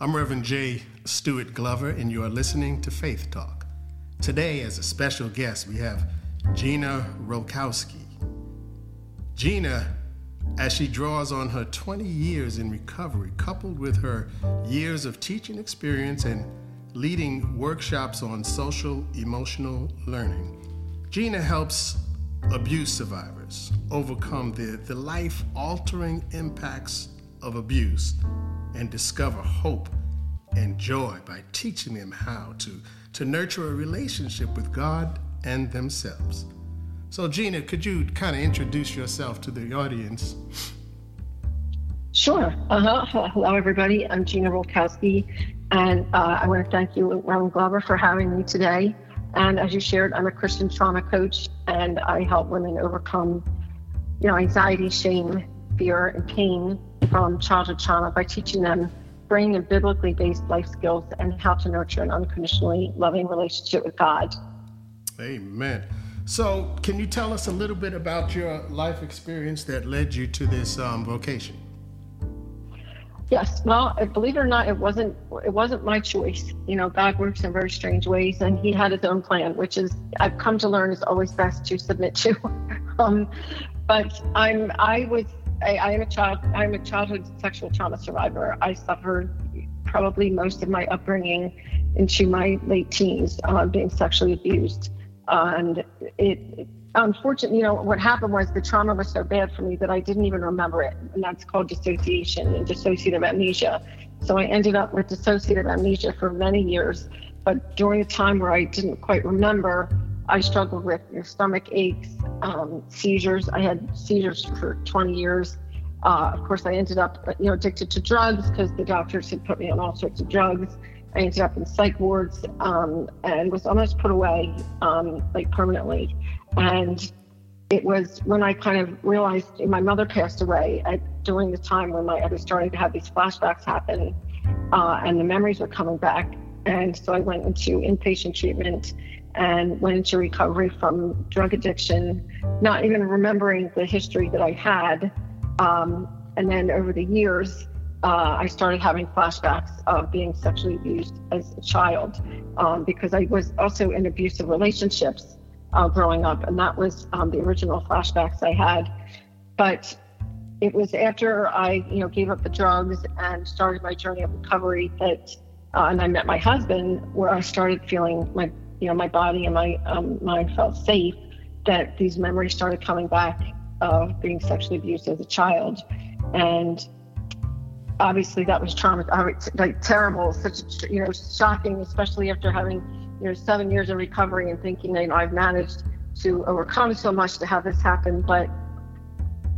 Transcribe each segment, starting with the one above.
I'm Reverend Jay Stuart Glover, and you are listening to Faith Talk. Today, as a special guest, we have Gina Rolkowski. Gina, as she draws on her 20 years in recovery, coupled with her years of teaching experience and leading workshops on social emotional learning, Gina helps abuse survivors overcome the, the life altering impacts of abuse and discover hope and joy by teaching them how to, to nurture a relationship with God and themselves. So, Gina, could you kind of introduce yourself to the audience? Sure. Uh-huh. Hello, everybody. I'm Gina Rolkowski, and uh, I want to thank you, Ron Glover, for having me today. And as you shared, I'm a Christian trauma coach, and I help women overcome, you know, anxiety, shame, fear, and pain from childhood trauma by teaching them brain and biblically based life skills and how to nurture an unconditionally loving relationship with God. Amen. So, can you tell us a little bit about your life experience that led you to this um, vocation? Yes. Well, believe it or not, it wasn't it wasn't my choice. You know, God works in very strange ways, and He had His own plan, which is I've come to learn is always best to submit to. um, but I'm I was I, I am a child. I'm a childhood sexual trauma survivor. I suffered probably most of my upbringing into my late teens uh, being sexually abused, and it unfortunately, you know, what happened was the trauma was so bad for me that I didn't even remember it. And that's called dissociation and dissociative amnesia. So I ended up with dissociative amnesia for many years. But during a time where I didn't quite remember, I struggled with your stomach aches, um, seizures. I had seizures for 20 years. Uh, of course, I ended up, you know, addicted to drugs because the doctors had put me on all sorts of drugs. I ended up in psych wards um, and was almost put away, um, like permanently. And it was when I kind of realized my mother passed away at, during the time when my, I was starting to have these flashbacks happen uh, and the memories were coming back. And so I went into inpatient treatment and went into recovery from drug addiction, not even remembering the history that I had. Um, and then over the years, uh, I started having flashbacks of being sexually abused as a child um, because I was also in abusive relationships uh, growing up, and that was um, the original flashbacks I had. But it was after I, you know, gave up the drugs and started my journey of recovery that, uh, and I met my husband, where I started feeling my, you know, my body and my um, mind felt safe. That these memories started coming back of being sexually abused as a child, and obviously that was trauma, like terrible, such you know, shocking, especially after having you know, seven years of recovery and thinking, you know, I've managed to overcome so much to have this happen. But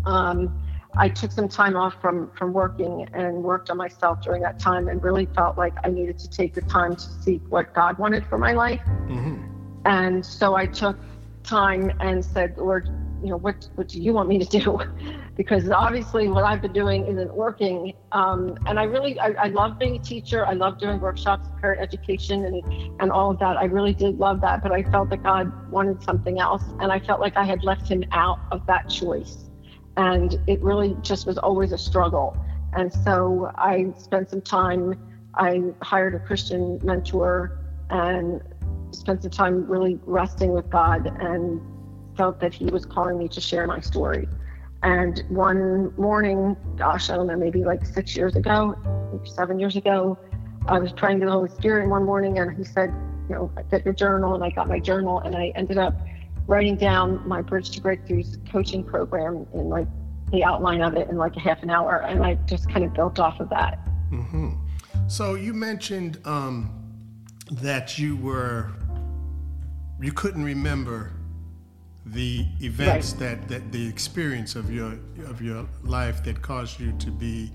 um, I took some time off from from working and worked on myself during that time, and really felt like I needed to take the time to seek what God wanted for my life. Mm-hmm. And so I took time and said, Lord, you know, what what do you want me to do? because obviously what I've been doing isn't working. Um, and I really, I, I, love being a teacher. I love doing workshops, parent education, and and all of that. I really did love that. But I felt that God wanted something else, and I felt like I had left Him out of that choice. And it really just was always a struggle. And so I spent some time. I hired a Christian mentor and spent some time really resting with God and felt that He was calling me to share my story. And one morning, gosh, I don't know, maybe like six years ago, seven years ago, I was praying to the Holy Spirit one morning, and He said, you know, get your journal, and I got my journal, and I ended up writing down my Bridge to Breakthroughs coaching program in like the outline of it in like a half an hour, and I just kind of built off of that. Mm-hmm. So you mentioned um, that you were you couldn't remember the events right. that, that the experience of your of your life that caused you to be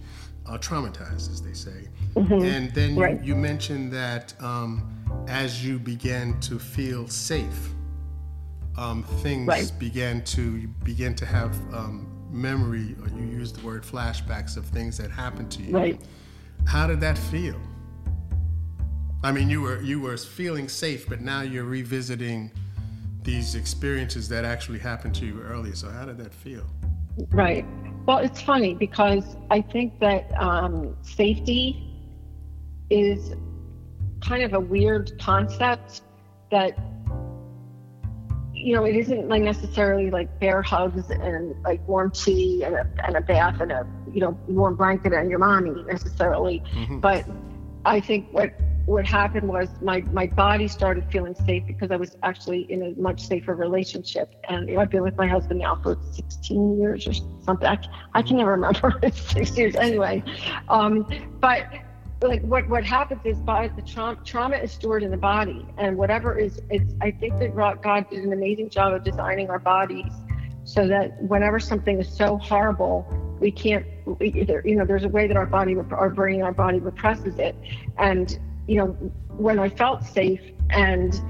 uh, traumatized, as they say. Mm-hmm. And then you, right. you mentioned that um, as you began to feel safe, um, things right. began to you began to have um, memory, or you used the word flashbacks of things that happened to you. Right. How did that feel? I mean, you were you were feeling safe, but now you're revisiting these experiences that actually happened to you earlier. So how did that feel? Right. Well, it's funny because I think that um, safety is kind of a weird concept that you know, it isn't like necessarily like bear hugs and like warm tea and a, and a bath and a, you know, warm blanket and your mommy necessarily. Mm-hmm. But I think what what happened was my my body started feeling safe because I was actually in a much safer relationship. And you know, I've been with my husband now for 16 years or something. I, I can never remember. six years anyway. Um, but like what what happens is by the trauma trauma is stored in the body and whatever is it's i think that god did an amazing job of designing our bodies so that whenever something is so horrible we can't we, either you know there's a way that our body our brain our body represses it. And you know when i felt safe and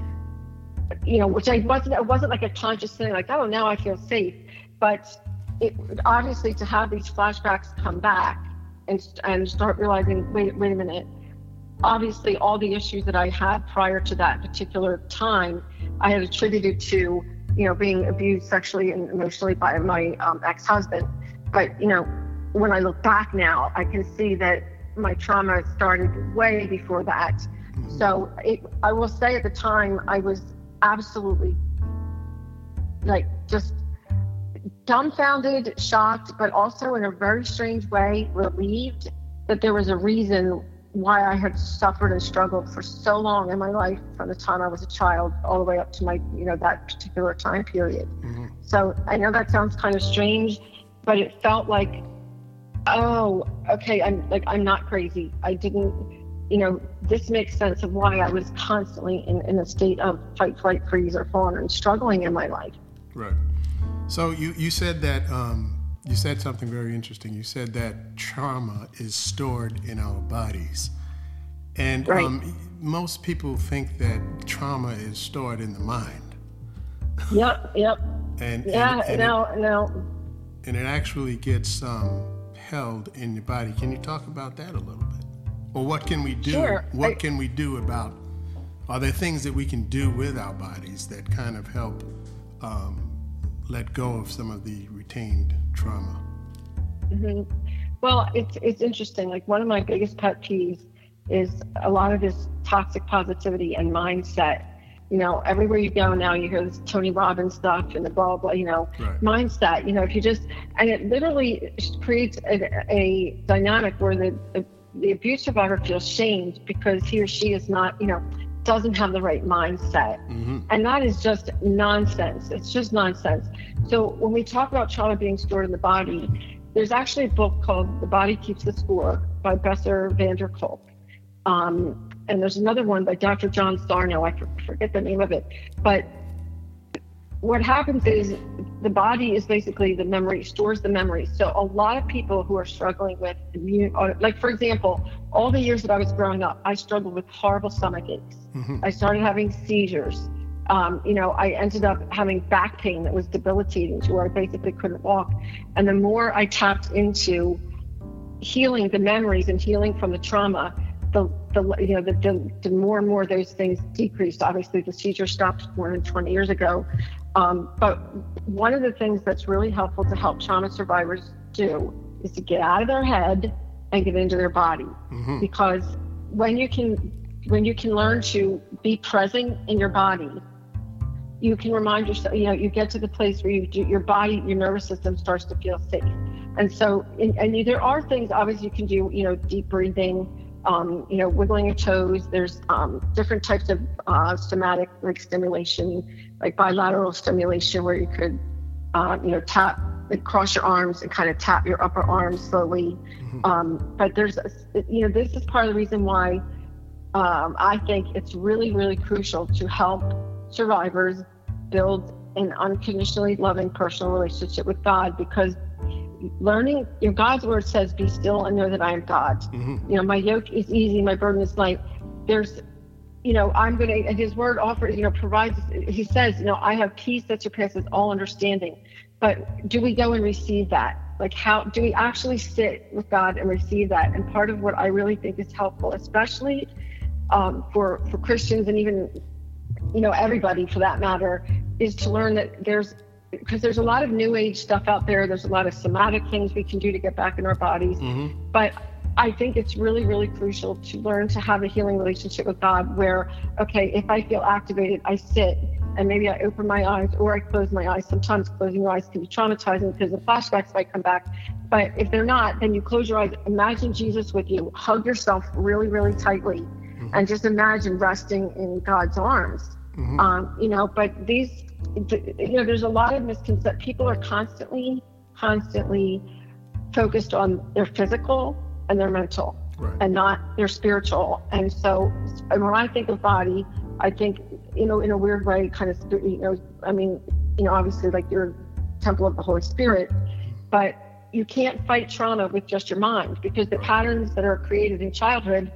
you know which i wasn't it wasn't like a conscious thing like oh now i feel safe but it obviously to have these flashbacks come back and, and start realizing wait, wait a minute. Obviously, all the issues that I had prior to that particular time, I had attributed to, you know, being abused sexually and emotionally by my um, ex-husband. But you know, when I look back now, I can see that my trauma started way before that. Mm-hmm. So it, I will say at the time, I was absolutely like just dumbfounded, shocked, but also in a very strange way, relieved that there was a reason why I had suffered and struggled for so long in my life from the time I was a child all the way up to my, you know, that particular time period. Mm-hmm. So I know that sounds kind of strange, but it felt like, oh, okay, I'm like, I'm not crazy. I didn't, you know, this makes sense of why I was constantly in, in a state of fight, flight, freeze, or fawn and struggling in my life. Right. So you, you said that um, you said something very interesting. You said that trauma is stored in our bodies, and right. um, most people think that trauma is stored in the mind. Yep. Yep. and yeah, and, and no, it, no. And it actually gets um, held in your body. Can you talk about that a little bit? Or what can we do? Sure. What I, can we do about? Are there things that we can do with our bodies that kind of help? Um, let go of some of the retained trauma? Mm-hmm. Well, it's it's interesting. Like one of my biggest pet peeves is a lot of this toxic positivity and mindset. You know, everywhere you go now, you hear this Tony Robbins stuff and the blah blah. You know, right. mindset. You know, if you just and it literally creates a, a dynamic where the, the the abuse survivor feels shamed because he or she is not, you know, doesn't have the right mindset. Mm-hmm. And that is just nonsense. It's just nonsense. So when we talk about trauma being stored in the body, there's actually a book called The Body Keeps the Score by Bessel van der Kolk. Um, and there's another one by Dr. John Sarno. I forget the name of it. But what happens is the body is basically the memory, stores the memory. So a lot of people who are struggling with immune, like for example, all the years that I was growing up, I struggled with horrible stomach aches. Mm-hmm. I started having seizures. Um, you know, I ended up having back pain that was debilitating to where I basically couldn't walk. And the more I tapped into healing the memories and healing from the trauma, the, the you know the, the, the more and more those things decreased. Obviously, the seizure stopped more than 20 years ago. Um, but one of the things that's really helpful to help trauma survivors do is to get out of their head and get into their body, mm-hmm. because when you can when you can learn to be present in your body, you can remind yourself, you know, you get to the place where you do, your body, your nervous system starts to feel safe. And so, and, and there are things obviously you can do, you know, deep breathing, um, you know, wiggling your toes. There's um, different types of uh, somatic like stimulation, like bilateral stimulation, where you could, uh, you know, tap, like, cross your arms and kind of tap your upper arm slowly. Mm-hmm. Um, but there's, you know, this is part of the reason why um, I think it's really, really crucial to help survivors build an unconditionally loving personal relationship with God because learning your God's word says, Be still and know that I am God. Mm-hmm. You know, my yoke is easy, my burden is light. There's you know, I'm going to, and his word offers, you know, provides, he says, you know, I have peace that surpasses all understanding. But do we go and receive that? Like, how do we actually sit with God and receive that? And part of what I really think is helpful, especially um, for for Christians and even you know everybody for that matter is to learn that there's because there's a lot of new age stuff out there there's a lot of somatic things we can do to get back in our bodies mm-hmm. but I think it's really, really crucial to learn to have a healing relationship with God where, okay, if I feel activated, I sit and maybe I open my eyes or I close my eyes. Sometimes closing your eyes can be traumatizing because the flashbacks might come back. But if they're not, then you close your eyes, imagine Jesus with you, hug yourself really, really tightly, mm-hmm. and just imagine resting in God's arms. Mm-hmm. Um, you know, but these, you know, there's a lot of misconceptions. People are constantly, constantly focused on their physical and their mental right. and not their spiritual. And so and when I think of body, I think, you know, in a weird way, kind of, you know, I mean, you know, obviously like you're temple of the Holy Spirit, but you can't fight trauma with just your mind because the patterns that are created in childhood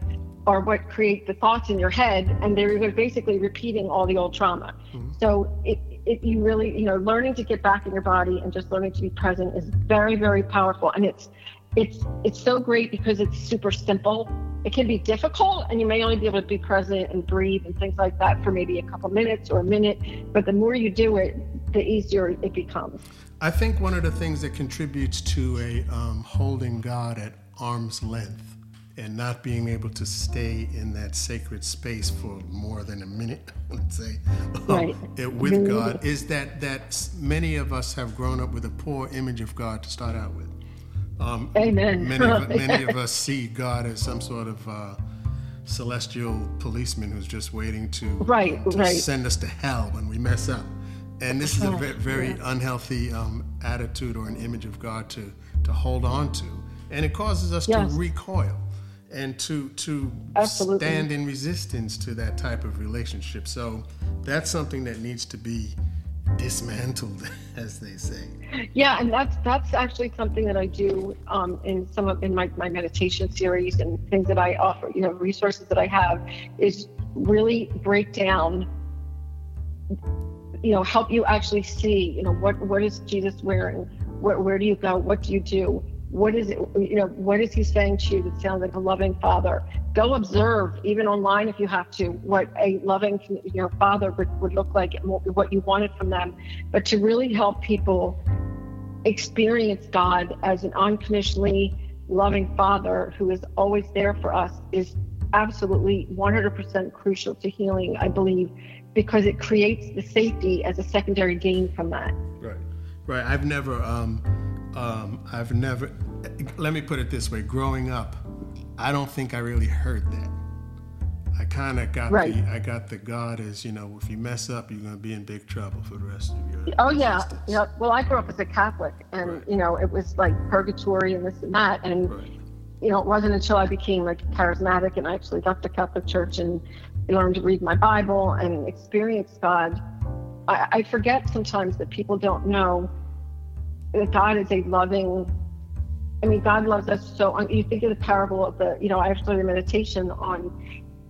are what create the thoughts in your head and they're basically repeating all the old trauma. Mm-hmm. So it, it, you really, you know, learning to get back in your body and just learning to be present is very, very powerful. And it's it's it's so great because it's super simple. It can be difficult, and you may only be able to be present and breathe and things like that for maybe a couple minutes or a minute. But the more you do it, the easier it becomes. I think one of the things that contributes to a um, holding God at arm's length and not being able to stay in that sacred space for more than a minute, let's say, um, right. with mm-hmm. God, is that that many of us have grown up with a poor image of God to start out with. Um, Amen. Many of, many of us see God as some sort of uh, celestial policeman who's just waiting to, right, to right. send us to hell when we mess up. And this is a very, very unhealthy um, attitude or an image of God to, to hold on to. And it causes us yes. to recoil and to to Absolutely. stand in resistance to that type of relationship. So that's something that needs to be dismantled, as they say. Yeah, and that's that's actually something that I do um, in some of in my, my meditation series and things that I offer. You know, resources that I have is really break down. You know, help you actually see. You know, what what is Jesus wearing? Where where do you go? What do you do? What is it you know what is he saying to you that sounds like a loving father? Go observe even online if you have to what a loving you know father would, would look like and what you wanted from them. But to really help people experience god as an unconditionally loving father who is always there for us is absolutely 100% crucial to healing i believe because it creates the safety as a secondary gain from that. Right. Right. I've never um um, I've never, let me put it this way growing up, I don't think I really heard that. I kind of got right. the I got the God as you know if you mess up you're going to be in big trouble for the rest of your oh yeah yeah well I grew up as a Catholic and right. you know it was like purgatory and this and that and right. you know it wasn't until I became like charismatic and I actually left the Catholic Church and learned to read my Bible and experience God I, I forget sometimes that people don't know God is a loving. I mean, God loves us so. You think of the parable of the, you know, I actually a meditation on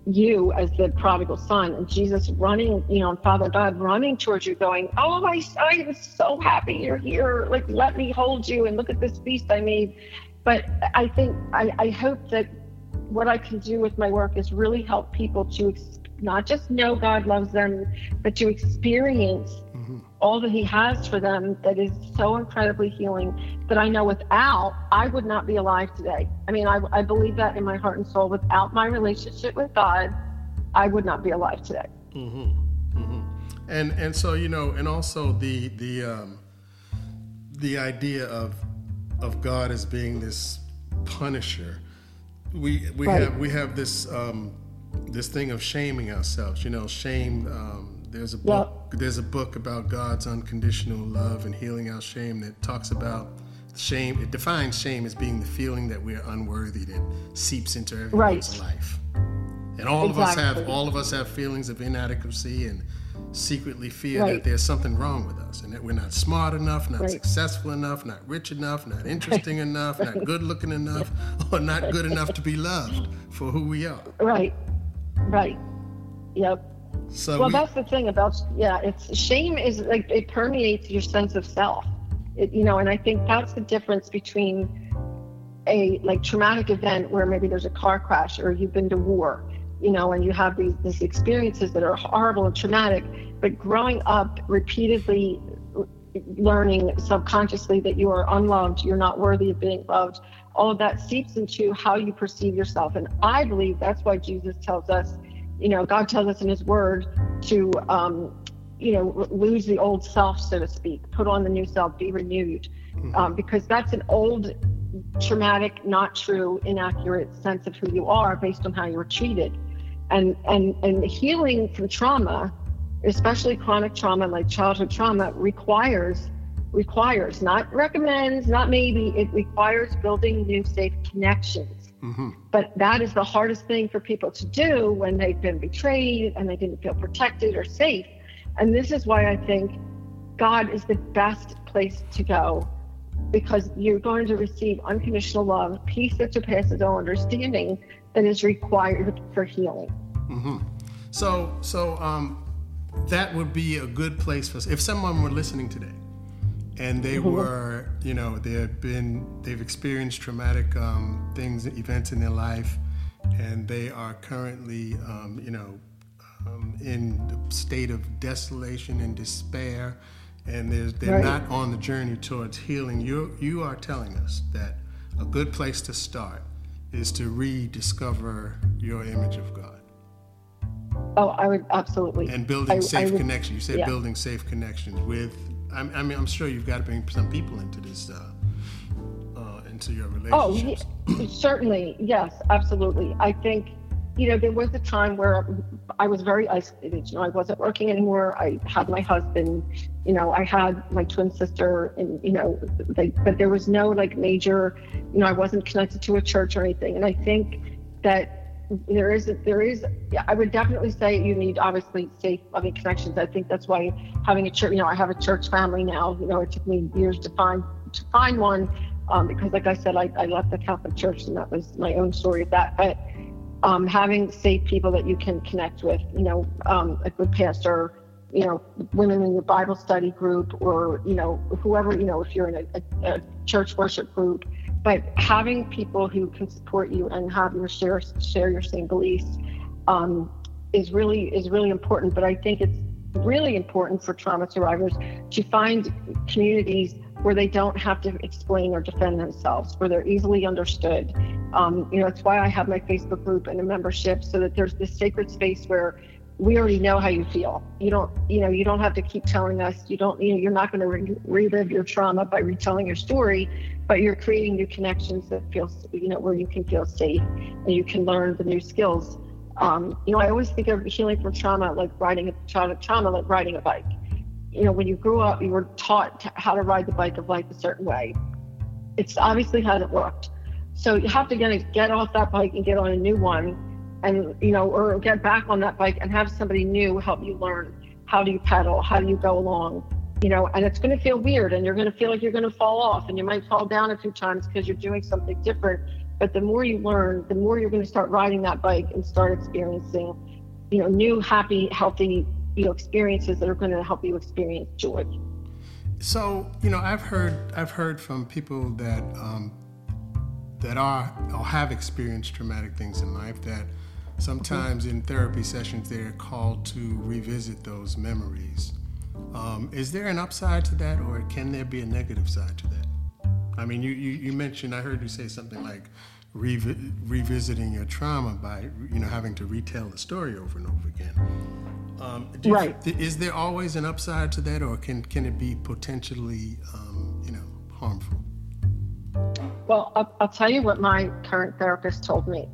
you as the prodigal son and Jesus running, you know, and Father God running towards you, going, "Oh, I, I am so happy you're here. Like, let me hold you and look at this feast I made." But I think I, I hope that what I can do with my work is really help people to not just know God loves them, but to experience all that he has for them that is so incredibly healing that I know without, I would not be alive today. I mean, I, I believe that in my heart and soul. Without my relationship with God, I would not be alive today. Mm-hmm. Mm-hmm. And and so you know, and also the the um, the idea of of God as being this punisher. We we right. have we have this um, this thing of shaming ourselves. You know, shame. Um, there's a book. Yep. There's a book about God's unconditional love and healing our shame that talks about shame. It defines shame as being the feeling that we're unworthy that seeps into everyone's right. life. And all exactly. of us have all of us have feelings of inadequacy and secretly fear right. that there's something wrong with us and that we're not smart enough, not right. successful enough, not rich enough, not interesting enough, not good looking enough, or not good enough to be loved for who we are. Right. Right. Yep. So well, we, that's the thing about yeah. It's shame is like it permeates your sense of self. It, you know, and I think that's the difference between a like traumatic event where maybe there's a car crash or you've been to war, you know, and you have these these experiences that are horrible and traumatic. But growing up repeatedly learning subconsciously that you are unloved, you're not worthy of being loved, all of that seeps into how you perceive yourself. And I believe that's why Jesus tells us, you know, God tells us in His Word to, um, you know, lose the old self, so to speak, put on the new self, be renewed, mm-hmm. um, because that's an old, traumatic, not true, inaccurate sense of who you are based on how you were treated, and and and healing from trauma, especially chronic trauma like childhood trauma, requires requires, not recommends, not maybe, it requires building new safe connections. Mm-hmm. But that is the hardest thing for people to do when they've been betrayed and they didn't feel protected or safe. And this is why I think God is the best place to go because you're going to receive unconditional love, peace that surpasses all understanding that is required for healing. Mm-hmm. So, so um, that would be a good place for us. if someone were listening today and they mm-hmm. were, you know, they have been, they've experienced traumatic um, things, events in their life, and they are currently, um, you know, um, in a state of desolation and despair, and they're right. not on the journey towards healing. You you are telling us that a good place to start is to rediscover your image of God. Oh, I would absolutely. And building I, safe I would, connections. You said yeah. building safe connections with I mean, I'm sure you've got to bring some people into this, uh, uh, into your relationships. Oh, certainly, yes, absolutely. I think, you know, there was a time where I was very isolated. You know, I wasn't working anymore. I had my husband. You know, I had my twin sister, and you know, they, but there was no like major. You know, I wasn't connected to a church or anything. And I think that there is there is I would definitely say you need obviously safe loving connections. I think that's why having a church you know I have a church family now. You know it took me years to find to find one um, because like I said I, I left the Catholic Church and that was my own story of that. But um, having safe people that you can connect with, you know, um, a good pastor, you know, women in your Bible study group, or you know whoever you know if you're in a, a, a church worship group but having people who can support you and have your share share your same beliefs um, is really is really important. But I think it's really important for trauma survivors to find communities where they don't have to explain or defend themselves, where they're easily understood. Um, you know, it's why I have my Facebook group and a membership so that there's this sacred space where we already know how you feel. You don't, you know, you don't have to keep telling us. You don't, you know, you're not going to re- relive your trauma by retelling your story, but you're creating new connections that feel, you know, where you can feel safe and you can learn the new skills. Um, you know, I always think of healing from trauma like riding a childhood trauma, like riding a bike. You know, when you grew up, you were taught how to ride the bike of life a certain way. It's obviously hasn't worked. So you have to get, get off that bike and get on a new one and you know or get back on that bike and have somebody new help you learn how do you pedal how do you go along you know and it's going to feel weird and you're going to feel like you're going to fall off and you might fall down a few times because you're doing something different but the more you learn the more you're going to start riding that bike and start experiencing you know new happy healthy you know experiences that are going to help you experience joy so you know i've heard i've heard from people that um, that are or have experienced traumatic things in life that Sometimes in therapy sessions, they're called to revisit those memories. Um, is there an upside to that, or can there be a negative side to that? I mean, you, you, you mentioned, I heard you say something like revi- revisiting your trauma by, you know, having to retell the story over and over again. Um, right. You, is there always an upside to that, or can, can it be potentially, um, you know, harmful? Well, I'll, I'll tell you what my current therapist told me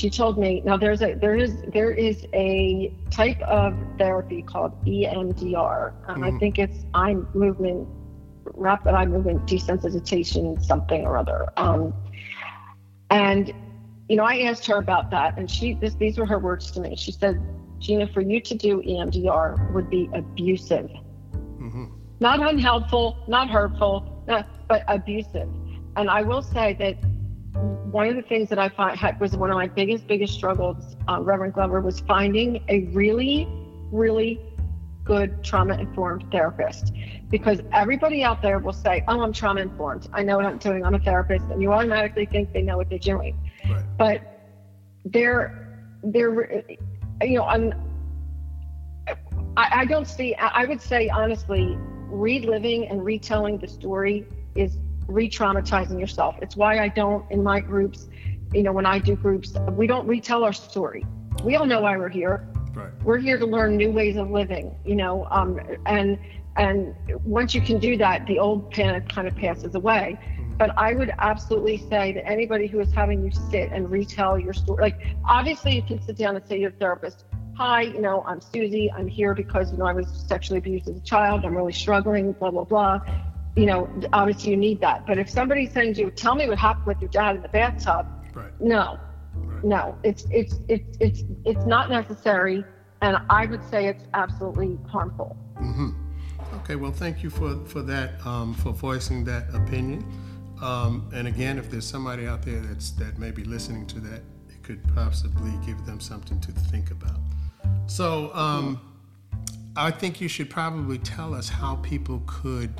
she told me now there's a there is there is a type of therapy called EMDR. Um, mm. I think it's eye movement, rapid eye movement desensitization, something or other. Um, and you know, I asked her about that, and she this, these were her words to me. She said, "Gina, for you to do EMDR would be abusive, mm-hmm. not unhelpful, not hurtful, not, but abusive." And I will say that one of the things that I find was one of my biggest, biggest struggles, uh, Reverend Glover, was finding a really, really good trauma informed therapist. Because everybody out there will say, Oh, I'm trauma informed. I know what I'm doing. I'm a therapist. And you automatically think they know what they're doing. Right. But they're, they're, you know, I'm, I, I don't see, I would say honestly, reliving and retelling the story is re-traumatizing yourself. It's why I don't in my groups, you know, when I do groups, we don't retell our story. We all know why we're here. Right. We're here to learn new ways of living, you know, um, and and once you can do that, the old panic kind of passes away. Mm-hmm. But I would absolutely say that anybody who is having you sit and retell your story, like obviously you can sit down and say to your therapist, hi, you know, I'm Susie. I'm here because, you know, I was sexually abused as a child. I'm really struggling, blah, blah, blah. You know, obviously you need that. But if somebody sends you, tell me what happened with your dad in the bathtub. Right. No, right. no, it's, it's, it's, it's, it's not necessary. And I would say it's absolutely harmful. Mm-hmm. Okay, well, thank you for, for that, um, for voicing that opinion. Um, and again, if there's somebody out there that's that may be listening to that, it could possibly give them something to think about. So um, I think you should probably tell us how people could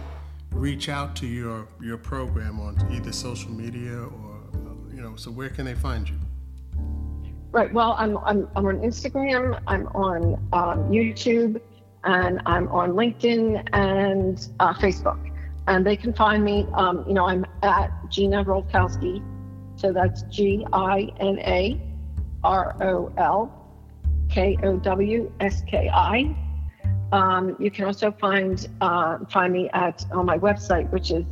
reach out to your your program on either social media or you know. So where can they find you? Right. Well, I'm I'm, I'm on Instagram. I'm on um, YouTube, and I'm on LinkedIn and uh, Facebook. And they can find me. Um, you know, I'm at Gina Rolkowski. So that's G I N Um, you can also find uh, find me at on my website, which is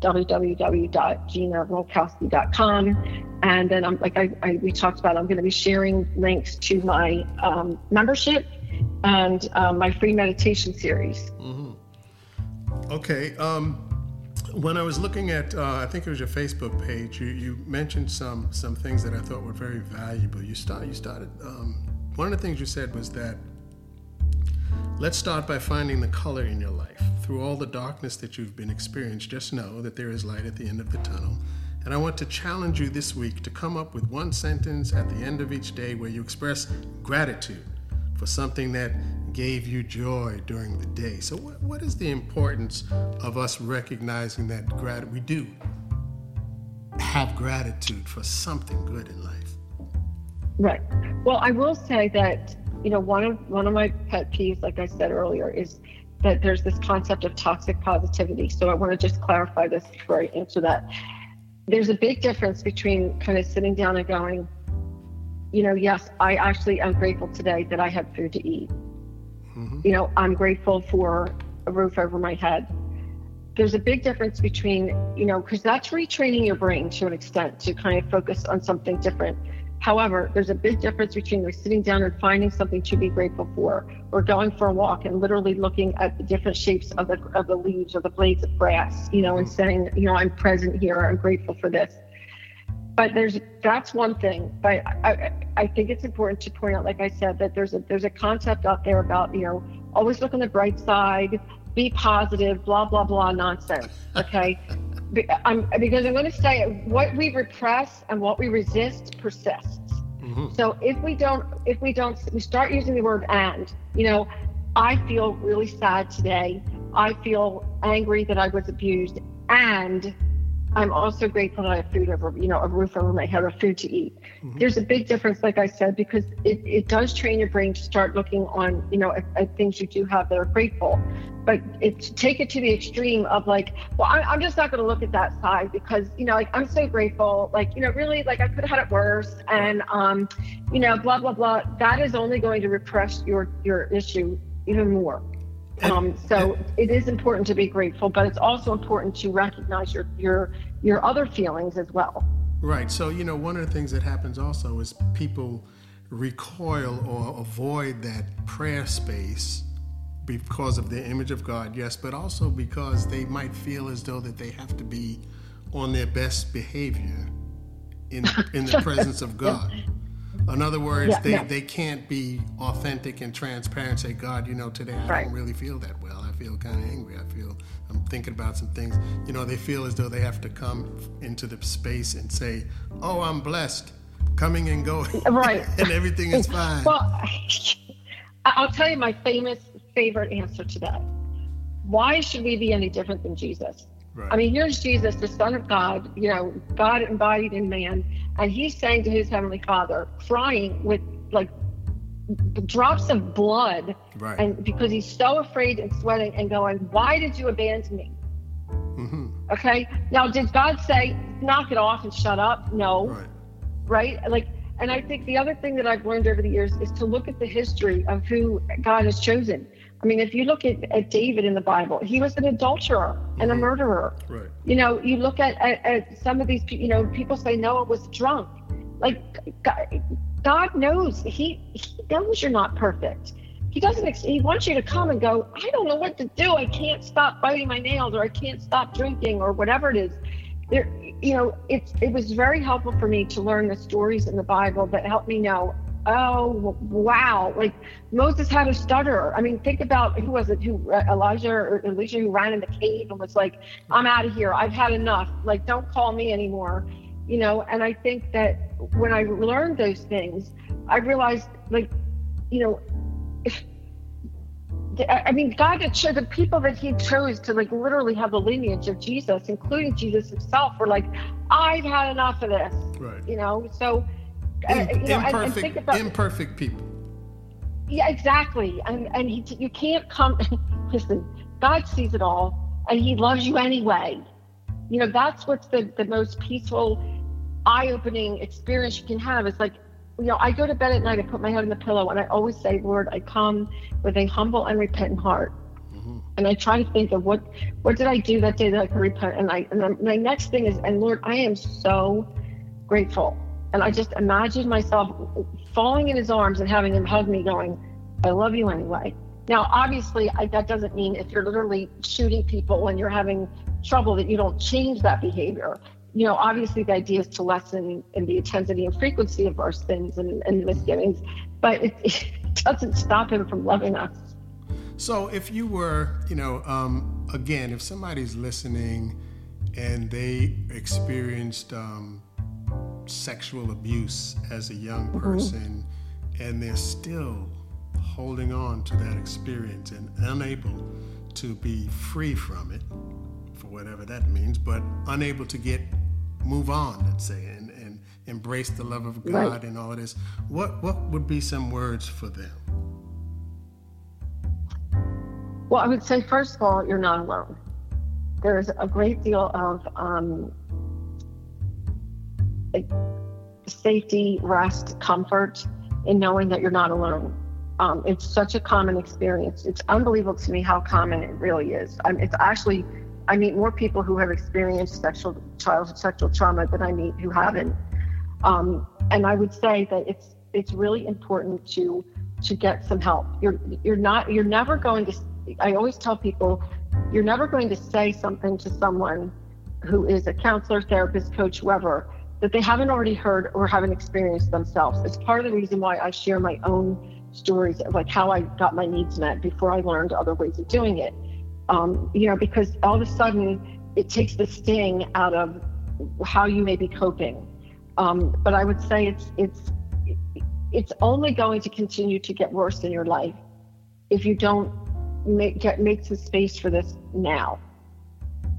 www.ginarolkowski.com. And then I'm like I, I, we talked about, I'm going to be sharing links to my um, membership and um, my free meditation series. Mm-hmm. Okay. Um, when I was looking at, uh, I think it was your Facebook page, you, you mentioned some some things that I thought were very valuable. You start you started um, one of the things you said was that let's start by finding the color in your life. Through all the darkness that you've been experiencing, just know that there is light at the end of the tunnel. And I want to challenge you this week to come up with one sentence at the end of each day where you express gratitude for something that gave you joy during the day. So, what, what is the importance of us recognizing that grat- we do have gratitude for something good in life? Right. Well, I will say that you know one of one of my pet peeves, like I said earlier, is that there's this concept of toxic positivity. So I want to just clarify this before I answer that. There's a big difference between kind of sitting down and going, you know, yes, I actually am grateful today that I had food to eat. Mm-hmm. You know, I'm grateful for a roof over my head. There's a big difference between, you know, because that's retraining your brain to an extent to kind of focus on something different However, there's a big difference between sitting down and finding something to be grateful for, or going for a walk and literally looking at the different shapes of the of the leaves or the blades of grass, you know, and saying, you know, I'm present here, I'm grateful for this. But there's that's one thing. But I, I think it's important to point out, like I said, that there's a there's a concept out there about you know always look on the bright side, be positive, blah blah blah nonsense. Okay. I'm, because I'm going to say what we repress and what we resist persists. Mm-hmm. So if we don't, if we don't, we start using the word and, you know, I feel really sad today. I feel angry that I was abused and I'm also grateful that I have food over, you know, a roof over my head or food to eat. Mm-hmm. There's a big difference, like I said, because it, it does train your brain to start looking on, you know, at, at things you do have that are grateful. But it's take it to the extreme of like, well, I, I'm just not going to look at that side because, you know, like I'm so grateful, like, you know, really, like I could have had it worse, and, um, you know, blah blah blah. That is only going to repress your your issue even more. Um, so it is important to be grateful, but it's also important to recognize your your your other feelings as well. Right. So you know, one of the things that happens also is people recoil or avoid that prayer space because of the image of God, yes, but also because they might feel as though that they have to be on their best behavior in in the presence of God. In other words, yeah, they, yeah. they can't be authentic and transparent. Say, God, you know, today I right. don't really feel that well. I feel kind of angry. I feel I'm thinking about some things. You know, they feel as though they have to come into the space and say, "Oh, I'm blessed, coming and going, right, and everything is fine." Well, I'll tell you my famous favorite answer to that. Why should we be any different than Jesus? Right. I mean, here's Jesus, the Son of God, you know, God embodied in man, and he's saying to his heavenly Father, crying with like drops of blood, right. and because he's so afraid and sweating and going, "Why did you abandon me?" Mm-hmm. Okay. Now, did God say, knock it off and shut up? No. Right. Right? Like, and I think the other thing that I've learned over the years is to look at the history of who God has chosen. I mean, if you look at, at David in the Bible, he was an adulterer and a murderer. Right. You know, you look at, at, at some of these, you know, people say Noah was drunk. Like, God, God knows, he, he knows you're not perfect. He doesn't, ex- he wants you to come and go, I don't know what to do. I can't stop biting my nails or I can't stop drinking or whatever it is. There, you know, it's, it was very helpful for me to learn the stories in the Bible that helped me know, oh, wow. Like Moses had a stutter. I mean, think about who was it, who uh, Elijah or Elisha who ran in the cave and was like, I'm out of here. I've had enough. Like, don't call me anymore. You know, and I think that when I learned those things, I realized, like, you know, I I mean, God had cho- the people that He chose to like literally have the lineage of Jesus, including Jesus Himself, were like, I've had enough of this. Right. You know, so uh, Im- you know, and, and imperfect, think about imperfect people. yeah, exactly. And and he, you can't come. Listen, God sees it all, and He loves you anyway. You know, that's what's the the most peaceful, eye-opening experience you can have. It's like, you know, I go to bed at night, I put my head on the pillow, and I always say, Lord, I come with a humble and repentant heart, Mhm. and I try to think of what what did I do that day that I could repent. And I and then my next thing is, and Lord, I am so grateful. And I just imagine myself falling in his arms and having him hug me, going, I love you anyway. Now, obviously, I, that doesn't mean if you're literally shooting people and you're having trouble that you don't change that behavior. You know, obviously, the idea is to lessen in the intensity and frequency of our sins and, and misgivings, but it, it doesn't stop him from loving us. So, if you were, you know, um, again, if somebody's listening and they experienced um, sexual abuse as a young person and they're still holding on to that experience and unable to be free from it, for whatever that means, but unable to get move on, let's say, and, and embrace the love of God Right. and all of this, what what would be some words for them? Well, I would say, first of all, you're not alone. There's a great deal of um, safety, rest, comfort in knowing that you're not alone. Um, it's such a common experience. It's unbelievable to me how common it really is. Um, it's actually, I meet more people who have experienced sexual childhood sexual trauma than I meet who haven't. Um, and I would say that it's it's really important to to get some help. You're you're not you're never going to. I always tell people, you're never going to say something to someone who is a counselor, therapist, coach, whoever that they haven't already heard or haven't experienced themselves. It's part of the reason why I share my own stories of like how I got my needs met before I learned other ways of doing it. Um, you know, because all of a sudden it takes the sting out of how you may be coping. Um, but I would say it's it's it's only going to continue to get worse in your life if you don't make get make some space for this now.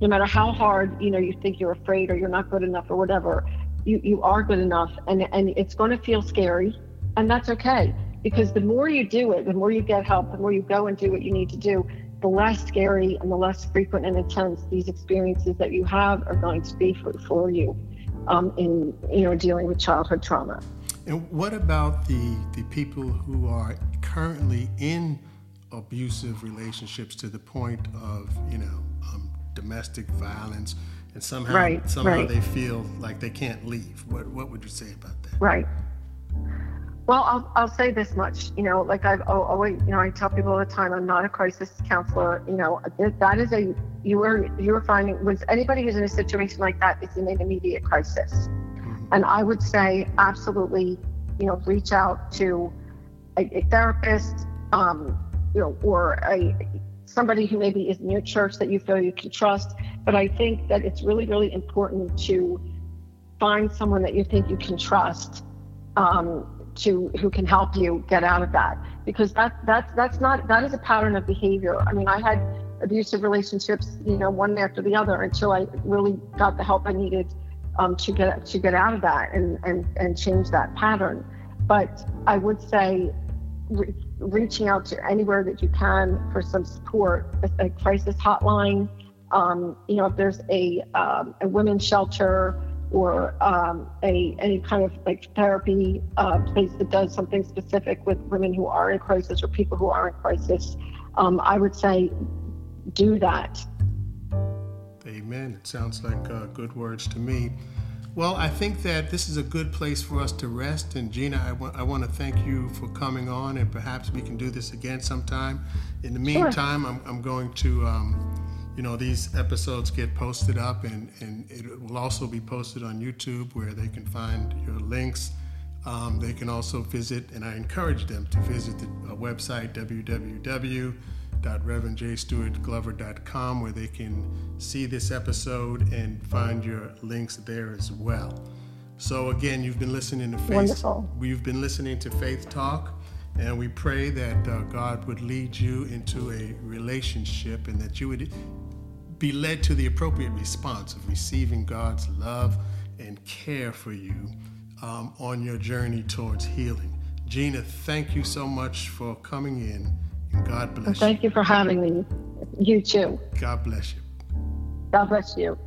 No matter how hard you know you think you're afraid or you're not good enough or whatever, you you are good enough, and and it's going to feel scary, and that's okay because the more you do it, the more you get help, the more you go and do what you need to do, the less scary and the less frequent and intense these experiences that you have are going to be for, for you um, in you know dealing with childhood trauma. And what about the the people who are currently in abusive relationships to the point of you know um, domestic violence, and somehow Right, somehow right. they feel like they can't leave? What what would you say about that? Right. Well, I'll, I'll say this much, you know, like I've always, you know, I tell people all the time, I'm not a crisis counselor. You know, that- is a, you were, you were finding, was anybody who's in a situation like that is in an immediate crisis. Mhm. And I would say absolutely, you know, reach out to a, a therapist, um, you know, or a, somebody who maybe is in your church that you feel you can trust. But I think that it's really, really important to find someone that you think you can trust um, to who can help you get out of that because that that's that's not that is a pattern of behavior. I mean, I had abusive relationships, you know, one after the other until I really got the help I needed um, to get to get out of that and and and change that pattern. But I would say re- reaching out to anywhere that you can for some support, a, crisis hotline, um, you know, if there's a, um, a women's shelter or um, a any kind of like therapy uh, place that does something specific with women who are in crisis or people who are in crisis, um, I would say do that. Amen. It sounds like uh, good words to me. Well, I think that this is a good place for us to rest. And Gina, I, I want to thank you for coming on, and perhaps we can do this again sometime. In the meantime, sure. I'm, I'm going to. Um, you know, these episodes get posted up and, and it will also be posted on YouTube where they can find your links. Um, they can also visit, and I encourage them to visit the uh, website www.reverendjstuartglover.com where they can see this episode and find your links there as well. So again, you've been listening to Faith. Wonderful. We've been listening to Faith Talk. And we pray that uh, God would lead you into a relationship and that you would be led to the appropriate response of receiving God's love and care for you um, on your journey towards healing. Gina, thank you so much for coming in, and God bless thank you. Thank you for having me. You too. God bless you. God bless you.